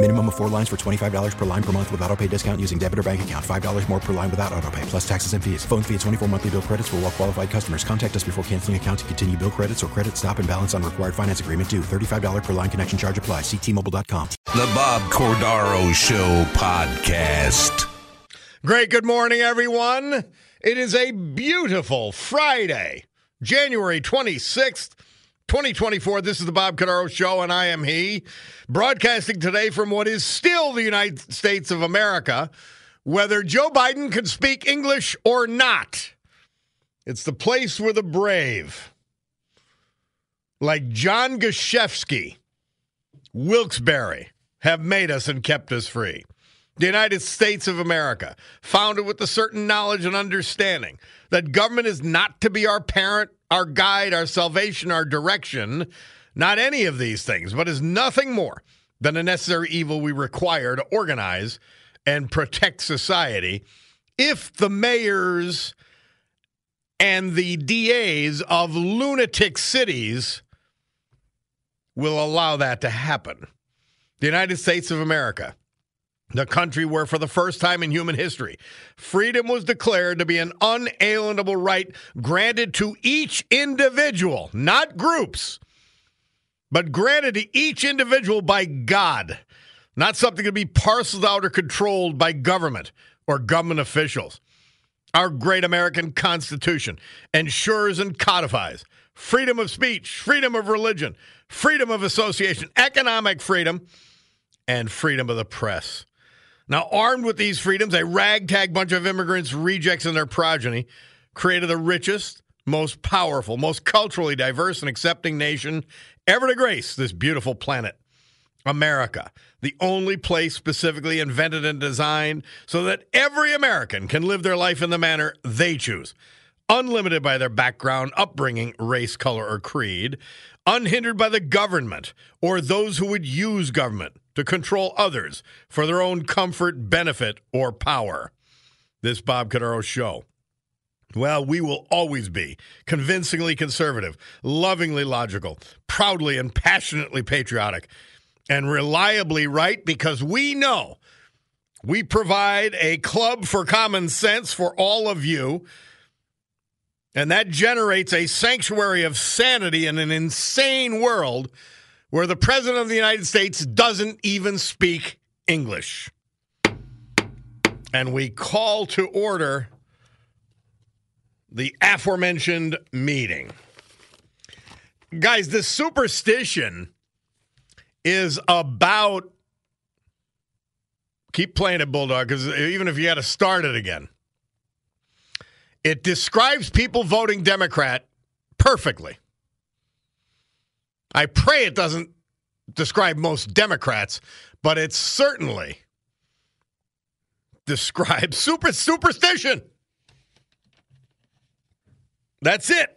Minimum of four lines for $25 per line per month with auto pay discount using debit or bank account. $5 more per line without auto pay, plus taxes and fees. Phone fee at 24 monthly bill credits for all well qualified customers. Contact us before canceling account to continue bill credits or credit stop and balance on required finance agreement due. $35 per line connection charge apply. Ctmobile.com. The Bob Cordaro Show podcast. Great. Good morning, everyone. It is a beautiful Friday, January 26th. 2024. This is the Bob Cordaro Show, and I am he. Broadcasting today from what is still the United States of America, whether Joe Biden can speak English or not. It's the place where the brave, like John Gashefsky, Wilkes-Barre, have made us and kept us free. The United States of America, founded with a certain knowledge and understanding that government is not to be our parent, our guide, our salvation, our direction, not any of these things, but is nothing more than a necessary evil we require to organize and protect society if the mayors and the DAs of lunatic cities will allow that to happen. The United States of America, the country where, for the first time in human history, freedom was declared to be an unalienable right granted to each individual, not groups, but granted to each individual by God, not something to be parceled out or controlled by government or government officials. Our great American Constitution ensures and codifies freedom of speech, freedom of religion, freedom of association, economic freedom, and freedom of the press. Now, armed with these freedoms, a ragtag bunch of immigrants, rejects, and their progeny created the richest, most powerful, most culturally diverse and accepting nation ever to grace this beautiful planet. America, the only place specifically invented and designed so that every American can live their life in the manner they choose, unlimited by their background, upbringing, race, color, or creed, unhindered by the government or those who would use government to control others for their own comfort, benefit, or power. This Bob Cordaro show. Well, we will always be convincingly conservative, lovingly logical, proudly and passionately patriotic, and reliably right because we know we provide a club for common sense for all of you. And that generates a sanctuary of sanity in an insane world where the President of the United States doesn't even speak English. And we call to order the aforementioned meeting. Guys, this superstition is about. Keep playing it, Bulldog, because even if you had to start it again, it describes people voting Democrat perfectly. I pray it doesn't describe most Democrats, but it certainly describes super superstition. That's it.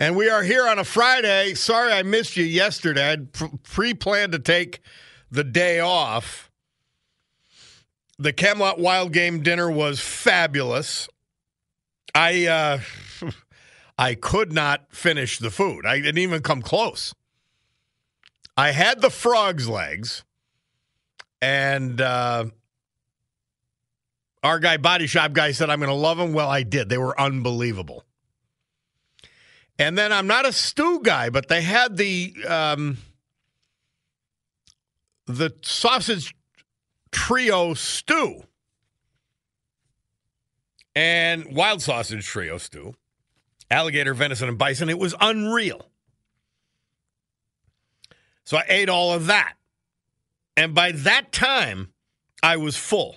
And we are here on a Friday. Sorry I missed you yesterday. I'd pre planned to take the day off. The Camelot Wild Game dinner was fabulous. I uh, I could not finish the food. I didn't even come close. I had the frog's legs, and uh, our guy, body shop guy, said I'm going to love them. Well, I did. They were unbelievable. And then I'm not a stew guy, but they had the um, the sausage trio stew. and wild sausage trio stew, alligator, venison, and bison. It was unreal. So I ate all of that. And by that time, I was full.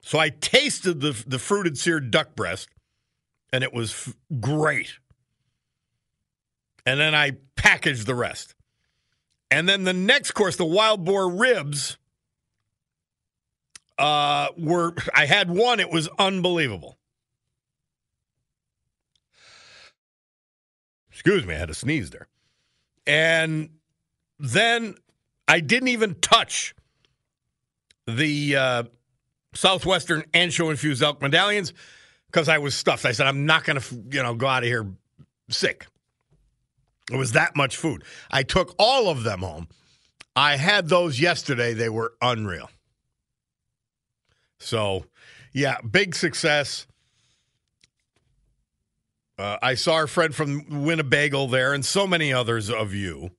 So I tasted the, the fruited seared duck breast, and it was f- great. And then I packaged the rest. And then the next course, the wild boar ribs, uh, were I had one. It was unbelievable. Excuse me, I had to sneeze there. And then I didn't even touch the uh, Southwestern ancho infused elk medallions because I was stuffed. I said I'm not going to, you know, go out of here sick. It was that much food. I took all of them home. I had those yesterday. They were unreal. So, yeah, big success. Uh, I saw our friend from Winnebago there and so many others of you.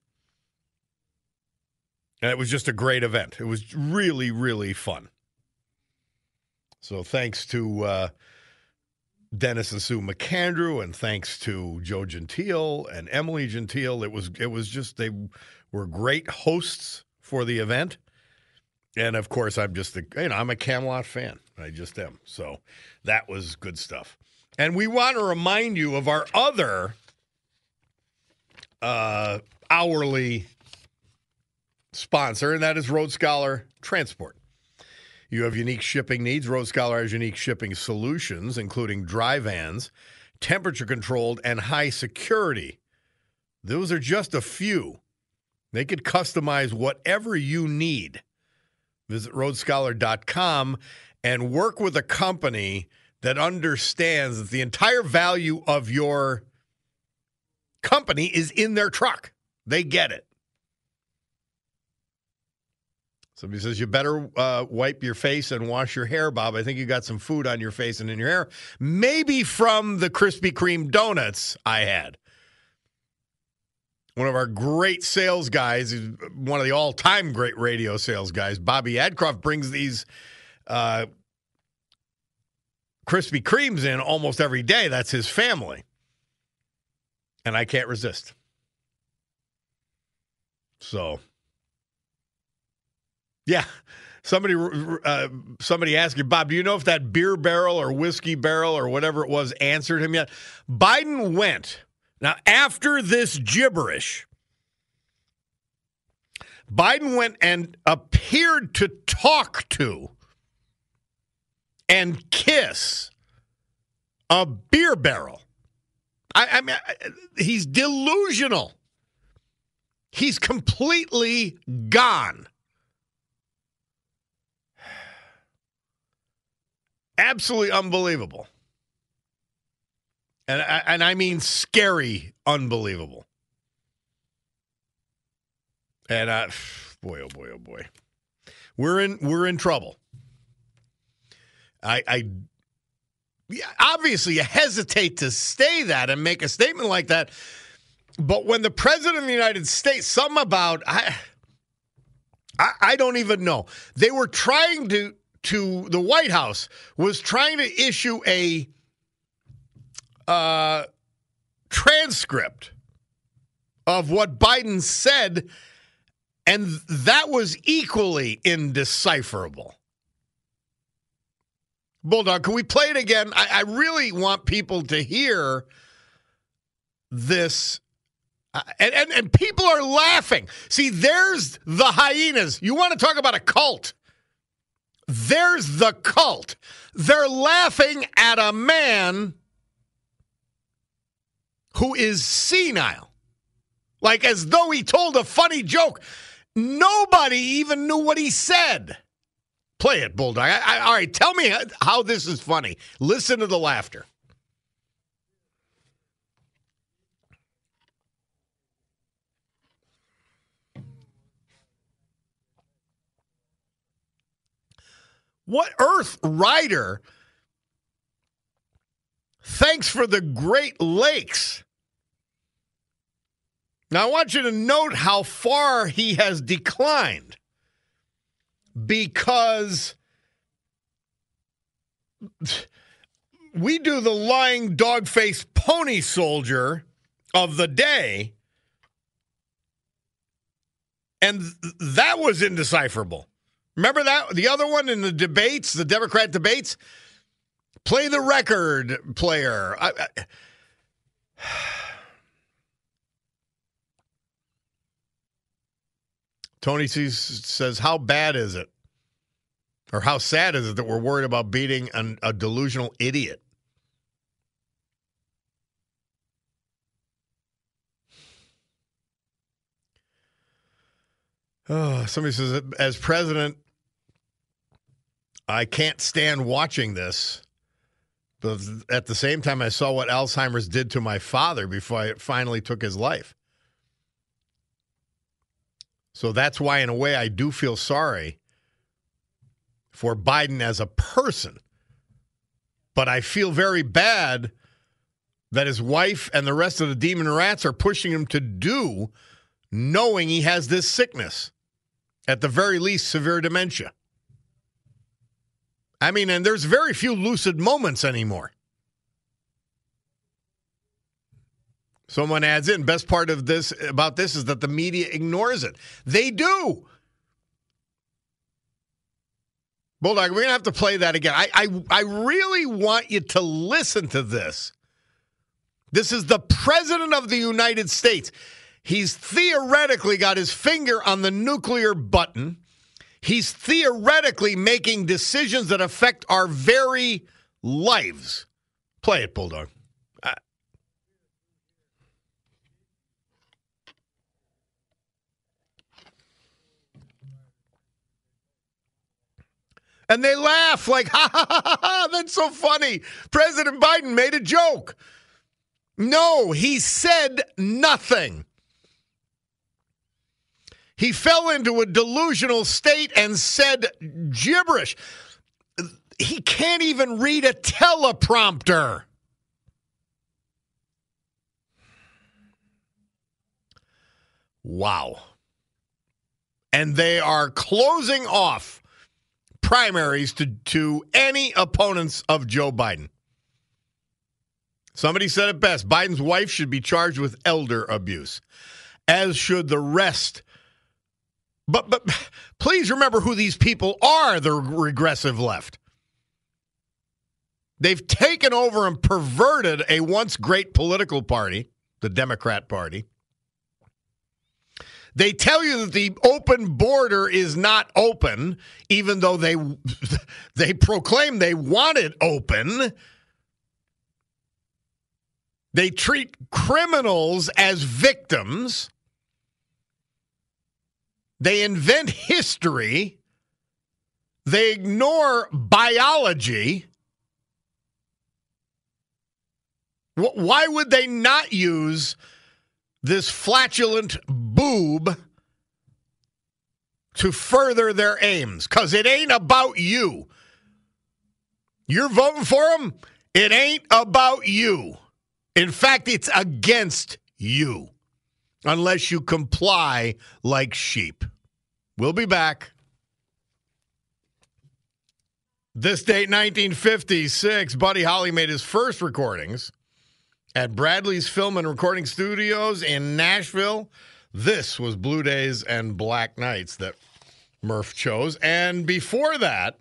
And it was just a great event. It was really, really fun. So thanks to uh, Dennis and Sue McAndrew, and thanks to Joe Gentile and Emily Gentile. It was it was just they were great hosts for the event. And of course, I'm just a you know I'm a Camelot fan. I just am. So that was good stuff. And we want to remind you of our other uh, hourly sponsor, and that is Road Scholar Transport. You have unique shipping needs. Road Scholar has unique shipping solutions, including dry vans, temperature controlled, and high security. Those are just a few. They could customize whatever you need. Visit roadscholar.com and work with a company that understands that the entire value of your company is in their truck. They get it. Somebody says you better uh, wipe your face and wash your hair, Bob. I think you got some food on your face and in your hair. Maybe from the Krispy Kreme donuts I had. One of our great sales guys, one of the all-time great radio sales guys, Bobby Adcroft, brings these uh, Krispy Kremes in almost every day. That's his family, and I can't resist. So yeah. Somebody uh, somebody asked you, Bob, do you know if that beer barrel or whiskey barrel or whatever it was answered him yet? Biden went. Now, after this gibberish, Biden went and appeared to talk to and kiss a beer barrel. I, I mean, he's delusional. He's completely gone. absolutely unbelievable. And I, and I mean scary, unbelievable. And uh, boy, oh boy, oh boy, we're in we're in trouble. I, I obviously you hesitate to say that and make a statement like that, but when the president of the United States, some about I, I, I don't even know. They were trying to to the White House was trying to issue a uh, transcript of what Biden said, and that was equally indecipherable. Bulldog, can we play it again? I, I really want people to hear this. Uh, and, and, and people are laughing. See, there's the hyenas. You want to talk about a cult. There's the cult. They're laughing at a man who is senile, like as though he told a funny joke. Nobody even knew what he said. Play it, Bulldog. I, I, all right, tell me how this is funny. Listen to the laughter. What Earth Rider? Thanks for the Great Lakes. Now, I want you to note how far he has declined because we do the lying dog faced pony soldier of the day, and that was indecipherable. Remember that? The other one in the debates, the Democrat debates? Play the record player. I, I, Tony sees, says, How bad is it? Or how sad is it that we're worried about beating an, a delusional idiot? Oh, somebody says, as president, I can't stand watching this. But at the same time, I saw what Alzheimer's did to my father before it finally took his life. So that's why, in a way, I do feel sorry for Biden as a person. But I feel very bad that his wife and the rest of the demon rats are pushing him to do, knowing he has this sickness. At the very least, severe dementia. I mean, and there's very few lucid moments anymore. Someone adds in, best part of this about this is that the media ignores it. They do. Bulldog, we're gonna have to play that again. I, I I really want you to listen to this. This is the president of the United States. He's theoretically got his finger on the nuclear button. He's theoretically making decisions that affect our very lives. Play it, Bulldog. Uh, and they laugh like, ha ha ha ha, that's so funny. President Biden made a joke. No, he said nothing. He fell into a delusional state and said gibberish. He can't even read a teleprompter. Wow. And they are closing off primaries to, to any opponents of Joe Biden. Somebody said it best Biden's wife should be charged with elder abuse, as should the rest. But, but please remember who these people are the regressive left. They've taken over and perverted a once great political party, the Democrat Party. They tell you that the open border is not open, even though they they proclaim they want it open. They treat criminals as victims. They invent history. They ignore biology. Why would they not use this flatulent boob to further their aims? Because it ain't about you. You're voting for them, it ain't about you. In fact, it's against you unless you comply like sheep. We'll be back. This date, 1956, Buddy Holly made his first recordings at Bradley's Film and Recording Studios in Nashville. This was Blue Days and Black Nights that Murph chose. And before that,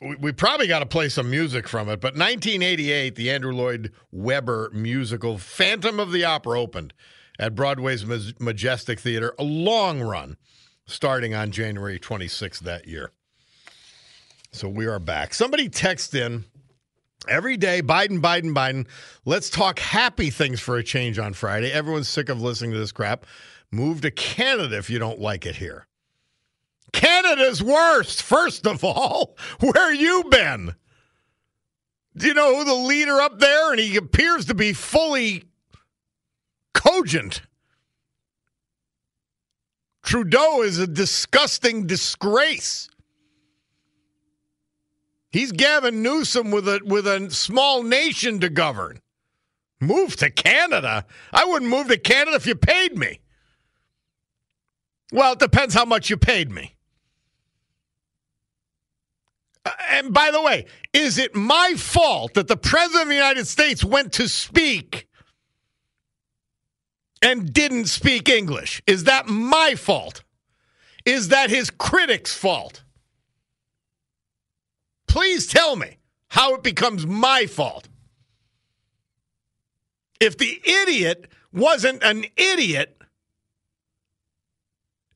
we, we probably got to play some music from it, but 1988, the Andrew Lloyd Webber musical Phantom of the Opera opened at Broadway's Majestic Theater, a long run starting on January 26th that year. So we are back. Somebody text in every day Biden, Biden, Biden. Let's talk happy things for a change on Friday. Everyone's sick of listening to this crap. Move to Canada if you don't like it here. Canada's worst, first of all. Where you been? Do you know who the leader up there? And he appears to be fully cogent. Trudeau is a disgusting disgrace. He's Gavin Newsom with a with a small nation to govern. Move to Canada? I wouldn't move to Canada if you paid me. Well, it depends how much you paid me. Uh, and by the way, is it my fault that the President of the United States went to speak and didn't speak English? Is that my fault? Is that his critics' fault? Please tell me how it becomes my fault. If the idiot wasn't an idiot,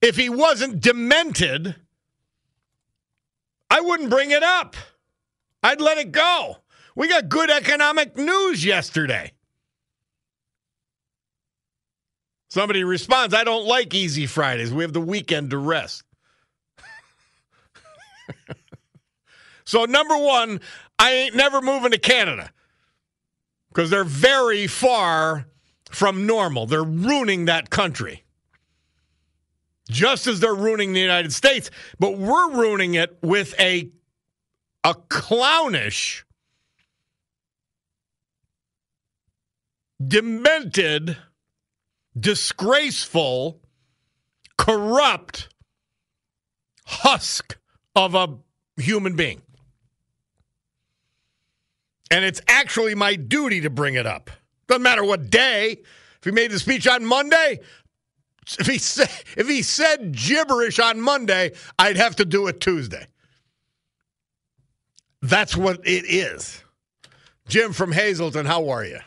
if he wasn't demented, I wouldn't bring it up. I'd let it go. We got good economic news yesterday. Somebody responds, I don't like easy Fridays. We have the weekend to rest. so, number one, I ain't never moving to Canada because they're very far from normal. They're ruining that country. Just as they're ruining the United States, but we're ruining it with a a clownish demented disgraceful, corrupt husk of a human being. And it's actually my duty to bring it up. Doesn't matter what day. If he made the speech on Monday, if he said if he said gibberish on Monday, I'd have to do it Tuesday. That's what it is. Jim from Hazleton, how are you?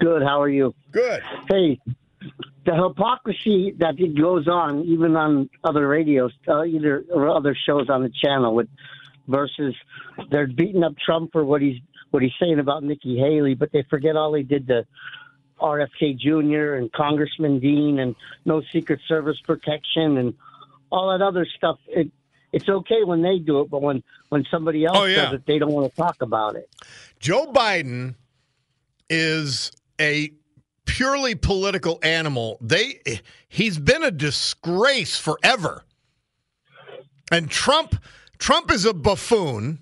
Good. How are you? Good. Hey, the hypocrisy that goes on, even on other radios, uh, either or other shows on the channel, with versus they're beating up Trump for what he's what he's saying about Nikki Haley, but they forget all he did to RFK Jr. and Congressman Dean and no Secret Service protection and all that other stuff. It, it's okay when they do it, but when when somebody else Oh, yeah. does it, they don't want to talk about it. Joe Biden is a purely political animal. They he's been a disgrace forever. And Trump Trump is a buffoon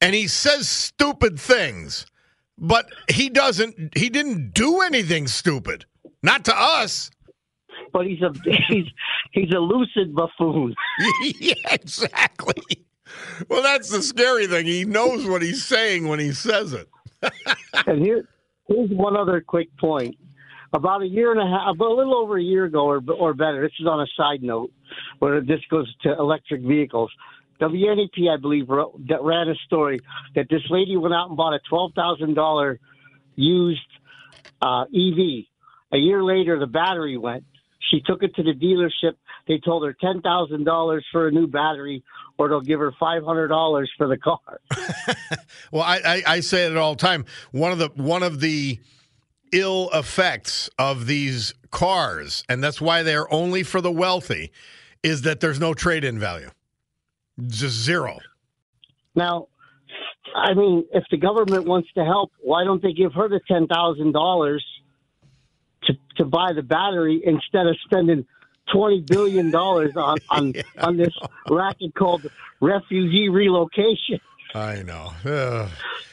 and he says stupid things, but he doesn't he didn't do anything stupid. Not to us. But he's a he's he's a lucid buffoon. yeah, exactly. Well, that's the scary thing. He knows what he's saying when he says it. and here, here's one other quick point. About a year and a half, a little over a year ago, or, or better. This is on a side note, where this goes to electric vehicles. WNEP, I believe, wrote, ran a story that this lady went out and bought a twelve thousand dollar used uh, EV. A year later, the battery went. She took it to the dealership. They told her ten thousand dollars for a new battery, or they'll give her five hundred dollars for the car. Well, I, I, I say it all the time. One of the one of the ill effects of these cars, and that's why they're only for the wealthy, is that there's no trade in value. Just zero. Now, I mean, if the government wants to help, why don't they give her the ten thousand dollars to to buy the battery instead of spending twenty billion dollars on on, on this racket called refugee relocation? I know. Ugh.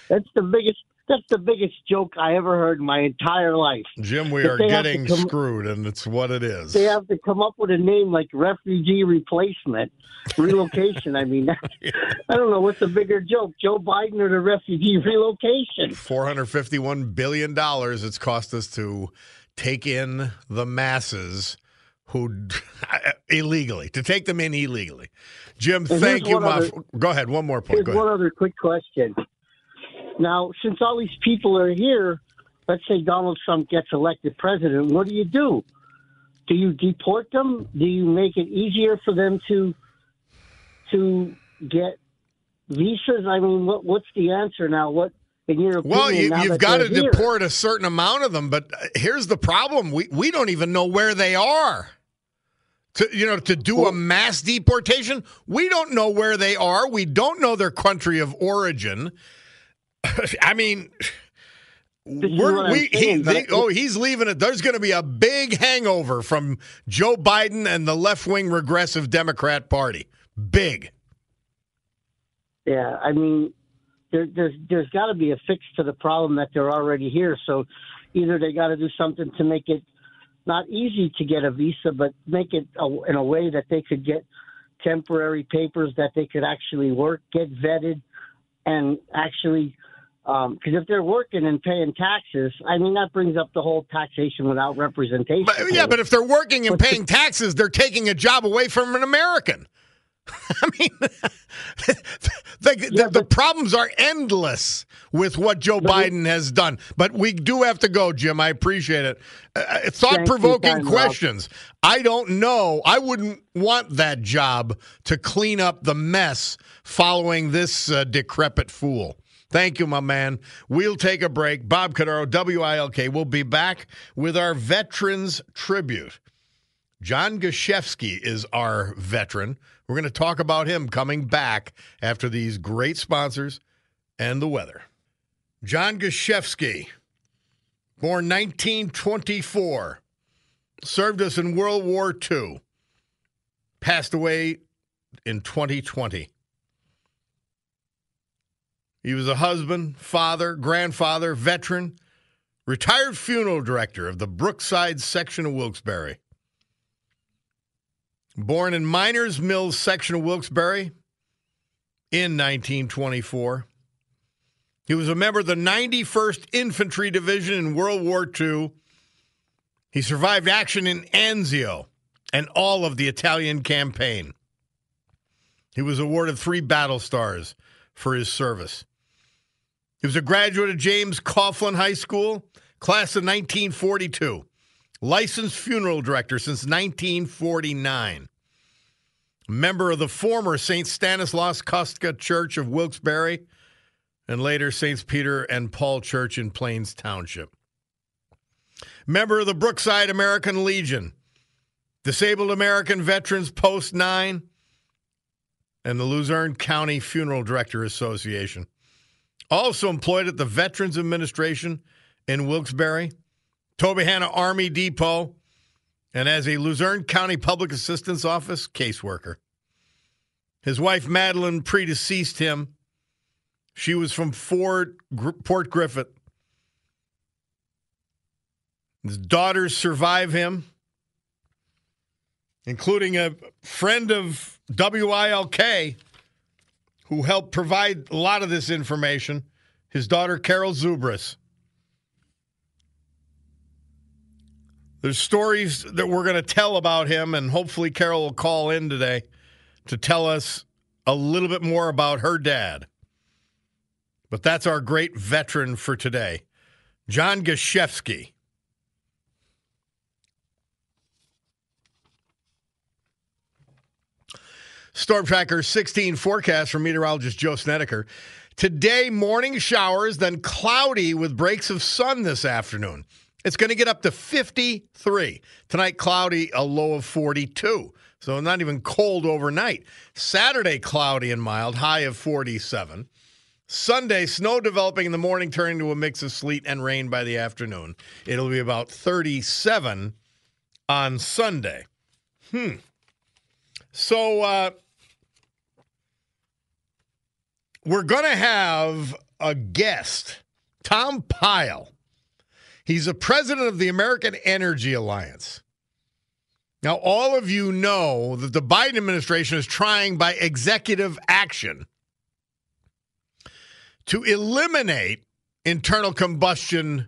That's the biggest. That's the biggest joke I ever heard in my entire life. Jim, we are they have to getting come- screwed, and it's what it is. They have to come up with a name like refugee replacement, relocation. I mean, I don't know what's the bigger joke, Joe Biden or the refugee relocation. $451 billion it's cost us to take in the masses who illegally, to take them in illegally. Jim, And thank you. My, other- go ahead. One more point. Here's one other quick question. Now, since all these people are here, let's say Donald Trump gets elected president, what do you do? Do you deport them? Do you make it easier for them to to get visas? I mean, what what's the answer now? What opinion? Well, you, you've got to here? deport a certain amount of them, but uh, here's the problem: we we don't even know where they are. To you know, to do a mass deportation, we don't know where they are. We don't know their country of origin. I mean, we're, we he, they, oh he's leaving it. There's going to be a big hangover from Joe Biden and the left wing regressive Democrat Party. Big. Yeah, I mean, there, there's there's got to be a fix to the problem that they're already here. So either they got to do something to make it not easy to get a visa, but make it a, in a way that they could get temporary papers that they could actually work, get vetted, and actually because um, if they're working and paying taxes, I mean that brings up the whole taxation without representation. But, yeah, but if they're working and paying taxes, they're taking a job away from an American. I mean, the, yeah, the, problems are endless with what Joe Biden it, has done. But we do have to go, Jim. I appreciate it. Uh, uh Thought provoking questions. Rob. I don't know. I wouldn't want that job to clean up the mess following this uh, decrepit fool. Thank you, my man. We'll take a break. Bob Cordaro, WILK. We'll be back with our Veterans Tribute. John Gashefsky is our veteran. We're going to talk about him coming back after these great sponsors and the weather. John Gashefsky, born 1924, served us in World War II, passed away in 2020. He was a husband, father, grandfather, veteran, retired funeral director of the Brookside section of Wilkes-Barre. Born in Miners Mills section of Wilkes-Barre in 1924. He was a member of the 91st Infantry Division in World War II. He survived action in Anzio and all of the Italian campaign. He was awarded three battle stars for his service. He was a graduate of James Coughlin High School, class of 1942. Licensed funeral director since 1949. Member of the former St. Stanislaus Kostka Church of Wilkes-Barre and later St. Peter and Paul Church in Plains Township. Member of the Brookside American Legion, Disabled American Veterans Post 9, and the Luzerne County Funeral Director Association. Also employed at the Veterans Administration in Wilkes-Barre, Tobyhanna Army Depot, and as a Luzerne County Public Assistance Office caseworker. His wife Madeline predeceased him. She was from Fort, Port Griffith. His daughters survive him, including a friend of WILK who helped provide a lot of this information, his daughter, Carol Zubris. There's stories that we're going to tell about him, and hopefully, Carol will call in today to tell us a little bit more about her dad. But that's our great veteran for today, John Gashefsky. Storm Tracker 16 forecast from meteorologist Joe Snedeker. Today, morning showers, then cloudy with breaks of sun this afternoon. It's going to get up to 53. Tonight, cloudy, a low of 42. So not even cold overnight. Saturday, cloudy and mild, high of 47. Sunday, snow developing in the morning, turning to a mix of sleet and rain by the afternoon. It'll be about 37 on Sunday. Hmm. So, uh, we're going to have a guest, Tom Pyle. He's the president of the American Energy Alliance. Now, all of you know that the Biden administration is trying by executive action to eliminate internal combustion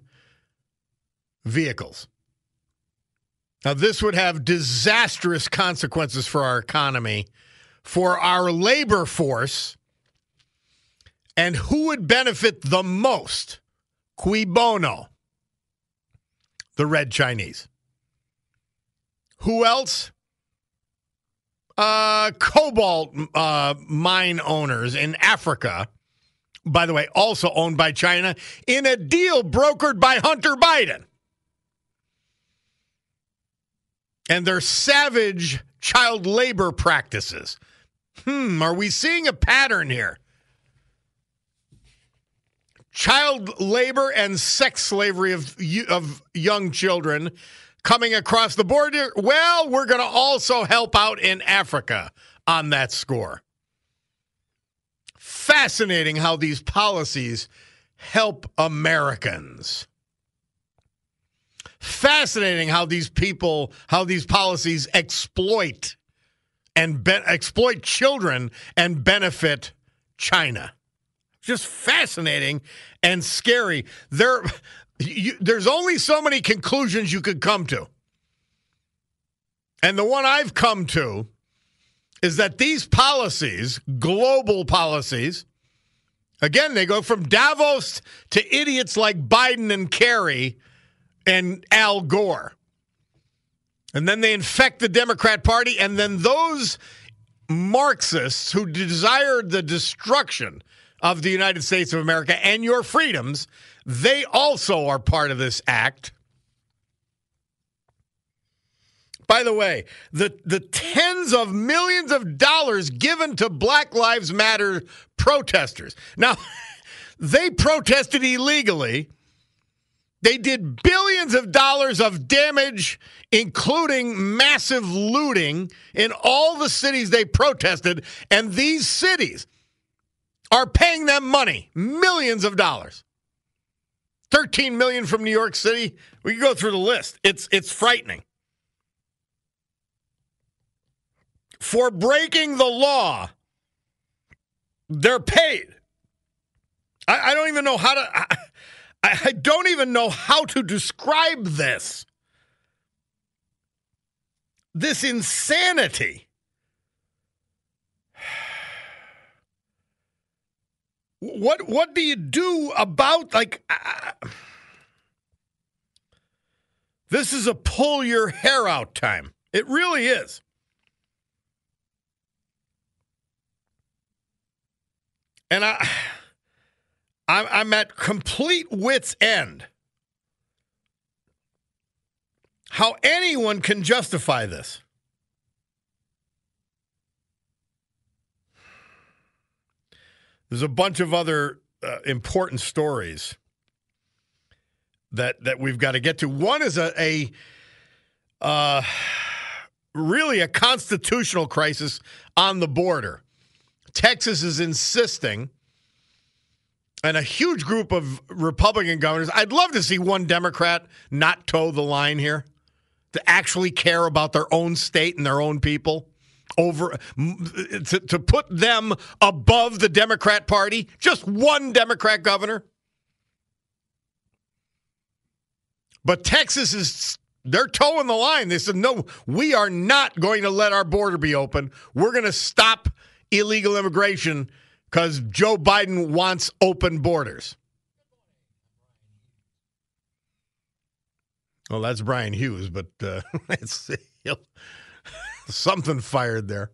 vehicles. Now, this would have disastrous consequences for our economy, for our labor force, and who would benefit the most? Cui bono? The red Chinese. Who else? Uh, cobalt uh, mine owners in Africa, by the way, also owned by China, in a deal brokered by Hunter Biden. And their savage child labor practices. Hmm, are we seeing a pattern here? Child labor and sex slavery of of young children coming across the border. Well, we're going to also help out in Africa on that score. Fascinating how these policies help Americans. Fascinating how these people, how these policies exploit and be- exploit children and benefit China. Just fascinating and scary. There, you, there's only so many conclusions you could come to. And the one I've come to is that these policies, global policies, again, they go from Davos to idiots like Biden and Kerry and Al Gore. And then they infect the Democrat Party, and then those Marxists who desired the destruction of the United States of America and your freedoms, they also are part of this act. By the way, the, the tens of millions of dollars given to Black Lives Matter protesters. Now, they protested illegally. They did billions of dollars of damage, including massive looting in all the cities they protested. And these cities are paying them money, millions of dollars. 13 million from New York City. We can go through the list. It's it's frightening. For breaking the law, they're paid. I, I don't even know how to I, I don't even know how to describe this. This insanity. What what do you do about like uh, this is a pull your hair out time. It really is. And i i'm, I'm at complete wits end how anyone can justify this There's a bunch of other uh, important stories that that we've got to get to. One is a, a uh, really a constitutional crisis on the border. Texas is insisting, and a huge group of Republican governors. I'd love to see one Democrat not toe the line here, to actually care about their own state and their own people over to, to put them above the Democrat Party, just one Democrat governor. But Texas is they're toeing the line. They said, no, we are not going to let our border be open. We're going to stop illegal immigration because Joe Biden wants open borders. Well, that's Brian Hughes, but uh, it's something fired there.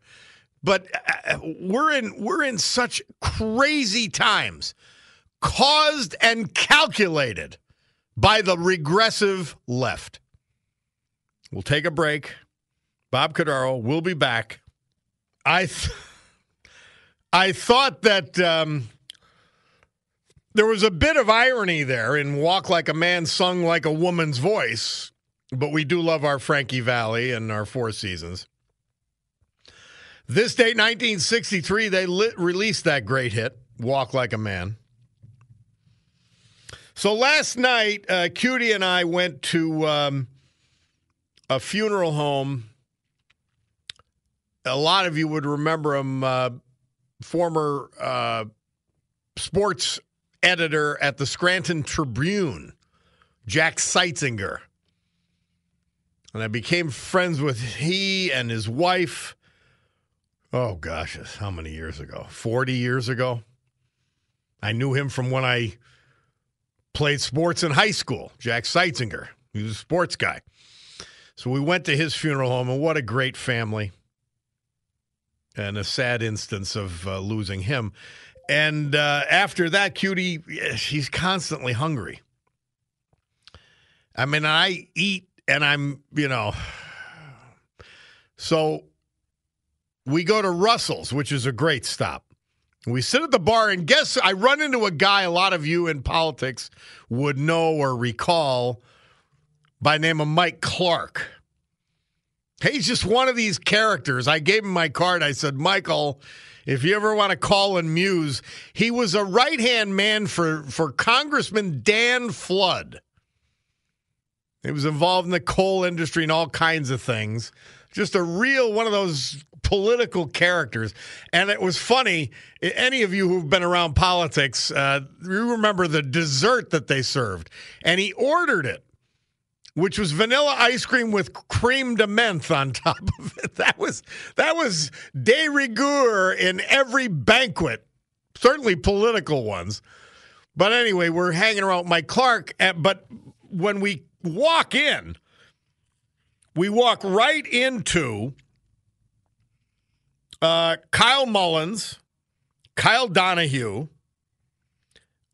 But uh, we're in we're in such crazy times, caused and calculated by the regressive left. We'll take a break. Bob Cordaro will be back. I th- I thought that um, there was a bit of irony there in "Walk Like a Man, Sung Like a Woman's Voice," but we do love our Frankie Valli and our Four Seasons. This date, 1963, they lit, released that great hit, Walk Like a Man. So last night, uh, Cutie and I went to um, a funeral home. A lot of you would remember him, uh, former uh, sports editor at the Scranton Tribune, Jack Seitzinger. And I became friends with he and his wife oh gosh, how many years ago? 40 years ago. I knew him from when I played sports in high school, Jack Seitzinger. He was a sports guy. So we went to his funeral home, and what a great family. And a sad instance of uh, losing him. And uh, after that, Cutie, she's constantly hungry. I mean, I eat and I'm, you know. So we go to Russell's, which is a great stop. We sit at the bar, and guess I run into a guy a lot of you in politics would know or recall by name of Mike Clark. He's just one of these characters. I gave him my card. I said, Michael, if you ever want to call and muse, he was a right hand man for, for Congressman Dan Flood. He was involved in the coal industry and all kinds of things just a real one of those political characters. And it was funny. Any of you who've been around politics, uh, you remember the dessert that they served. And he ordered it, which was vanilla ice cream with crème de menthe on top of it. That was that was de rigueur in every banquet, certainly political ones. But anyway, we're hanging around with Mike Clark. But when we walk in, we walk right into uh, Kyle Mullins, Kyle Donahue,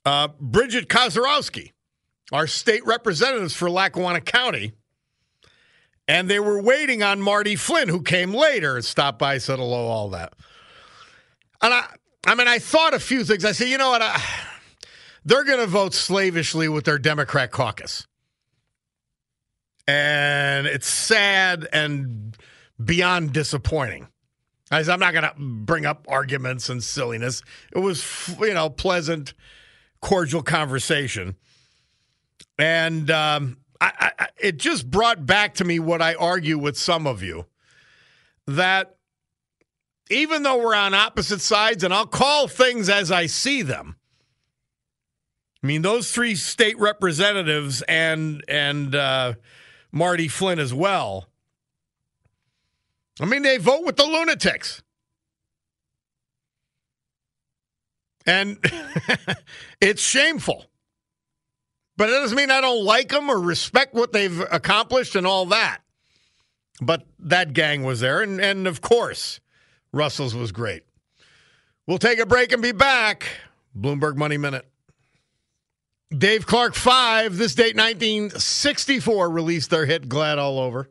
uh, Bridget Kosierowski, our state representatives for Lackawanna County. And they were waiting on Marty Flynn, who came later and stopped by, said hello, all that. And I, I mean, I thought a few things. I said, you know what? I, they're going to vote slavishly with their Democrat caucus. And it's sad and beyond disappointing. I'm not going to bring up arguments and silliness. It was, you know, pleasant, cordial conversation. And um, I, I, it just brought back to me what I argue with some of you that even though we're on opposite sides, and I'll call things as I see them, I mean, those three state representatives and and uh, Marty Flynn as well. I mean, they vote with the lunatics. And it's shameful. But it doesn't mean I don't like them or respect what they've accomplished and all that. But that gang was there. And, and of course, Russell's was great. We'll take a break and be back. Bloomberg Money Minute. Dave Clark 5, this date 1964, released their hit Glad All Over.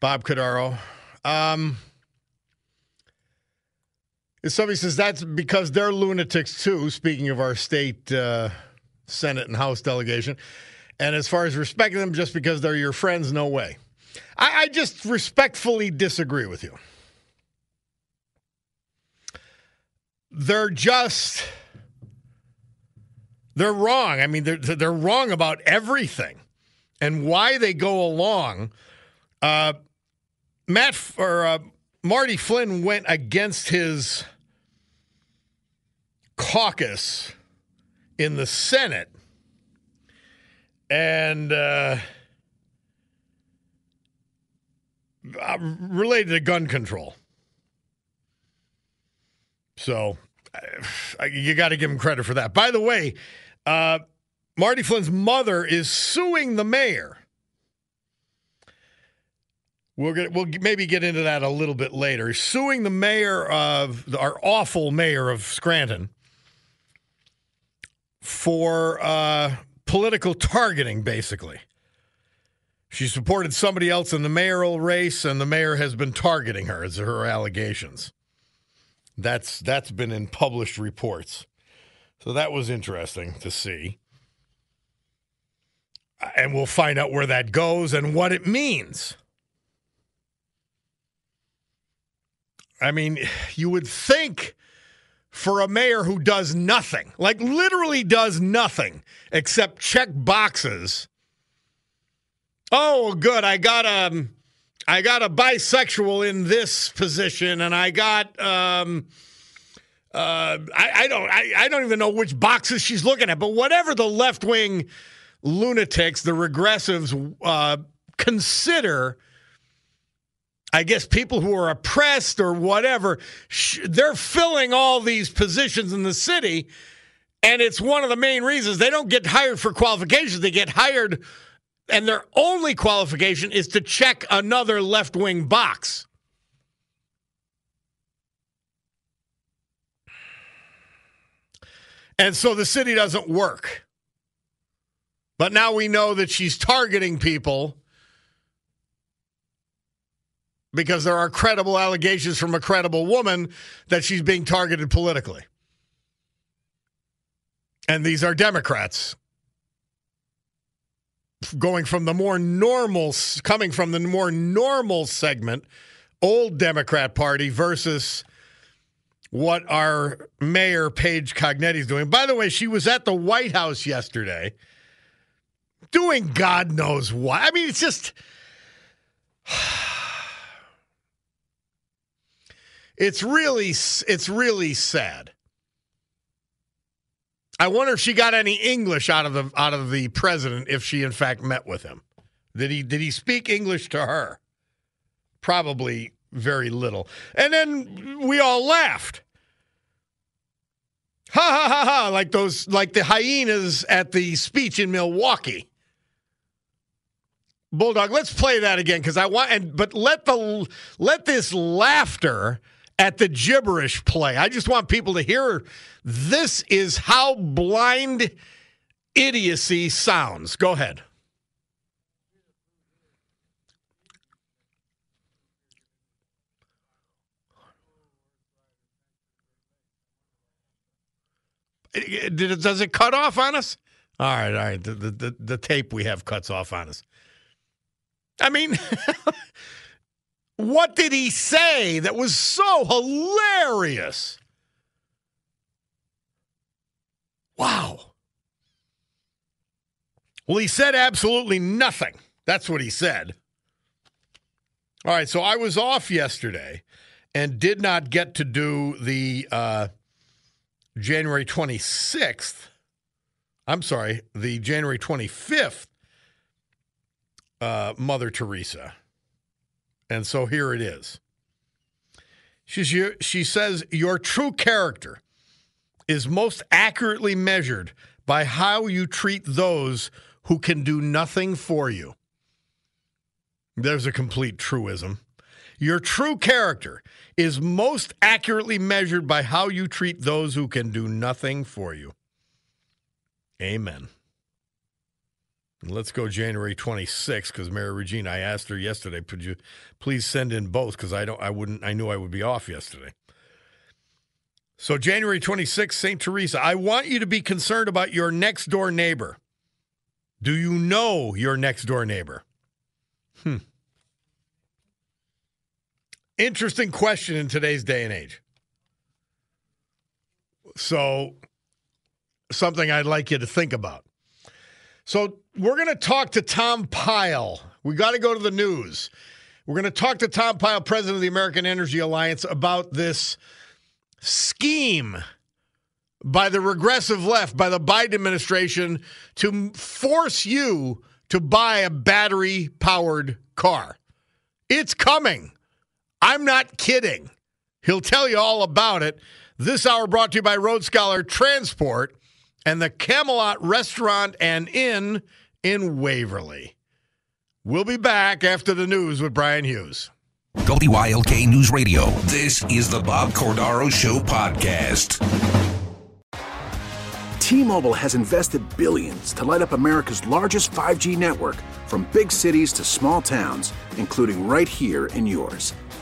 Bob Cordaro. Um, somebody says that's because they're lunatics too, speaking of our state uh, Senate and House delegation. And as far as respecting them just because they're your friends, no way. I, I just respectfully disagree with you. They're just they're wrong. I mean, they're they're wrong about everything, and why they go along. Uh, Matt or uh, Marty Flynn went against his caucus in the Senate, and uh, uh related to gun control. So you got to give him credit for that. By the way, uh, Marty Flynn's mother is suing the mayor. We'll get, we'll maybe get into that a little bit later. Suing the mayor of our awful mayor of Scranton for uh, political targeting, basically. She supported somebody else in the mayoral race, and the mayor has been targeting her, as her allegations. That's that's been in published reports. So that was interesting to see. And we'll find out where that goes and what it means. I mean, you would think for a mayor who does nothing, like literally does nothing except check boxes. Oh, good. I got a I got a bisexual in this position and I got um uh, I, I, don't I, I, don't even know which boxes she's looking at, but whatever the left wing lunatics, the regressives uh, consider, I guess people who are oppressed or whatever, they're filling all these positions in the city. And it's one of the main reasons they don't get hired for qualifications. They get hired, and their only qualification is to check another left wing box. And so the city doesn't work. But now we know that she's targeting people because there are credible allegations from a credible woman that she's being targeted politically. And these are Democrats going from the more normal, coming from the more normal segment, old Democrat Party versus what our mayor, Paige Cognetti, is doing. By the way, she was at the White House yesterday doing God knows what. I mean, it's just. It's really it's really sad. I wonder if she got any English out of the out of the president if she in fact met with him. Did he did he speak English to her? Probably very little. And then we all laughed. Ha ha ha ha like those like the hyenas at the speech in Milwaukee. Bulldog, let's play that again because I want and but let the let this laughter at the gibberish play. I just want people to hear this is how blind idiocy sounds. Go ahead. Does it cut off on us? All right, all right. The, the, the tape we have cuts off on us. I mean, what did he say that was so hilarious? Wow. Well, he said absolutely nothing. That's what he said. All right, so I was off yesterday and did not get to do the uh, January 26th. I'm sorry, the January 25th uh, Mother Teresa. And so here it is. She's, she says, Your true character is most accurately measured by how you treat those who can do nothing for you. There's a complete truism. Your true character is most accurately measured by how you treat those who can do nothing for you. Amen. Let's go January 26th because Mary Regina, I asked her yesterday, could you please send in both because I don't I wouldn't I knew I would be off yesterday. So January 26th, St. Teresa, I want you to be concerned about your next door neighbor. Do you know your next door neighbor? Hmm. Interesting question in today's day and age. So, something I'd like you to think about. So, we're going to talk to Tom Pyle. We got to go to the news. We're going to talk to Tom Pyle, president of the American Energy Alliance, about this scheme by the regressive left, by the Biden administration, to force you to buy a battery powered car. It's coming. I'm not kidding. He'll tell you all about it. This hour brought to you by Road Scholar Transport and the Camelot Restaurant and Inn in Waverly. We'll be back after the news with Brian Hughes. WILK News Radio. This is the Bob Cordaro Show podcast. T-Mobile has invested billions to light up America's largest 5G network from big cities to small towns, including right here in yours.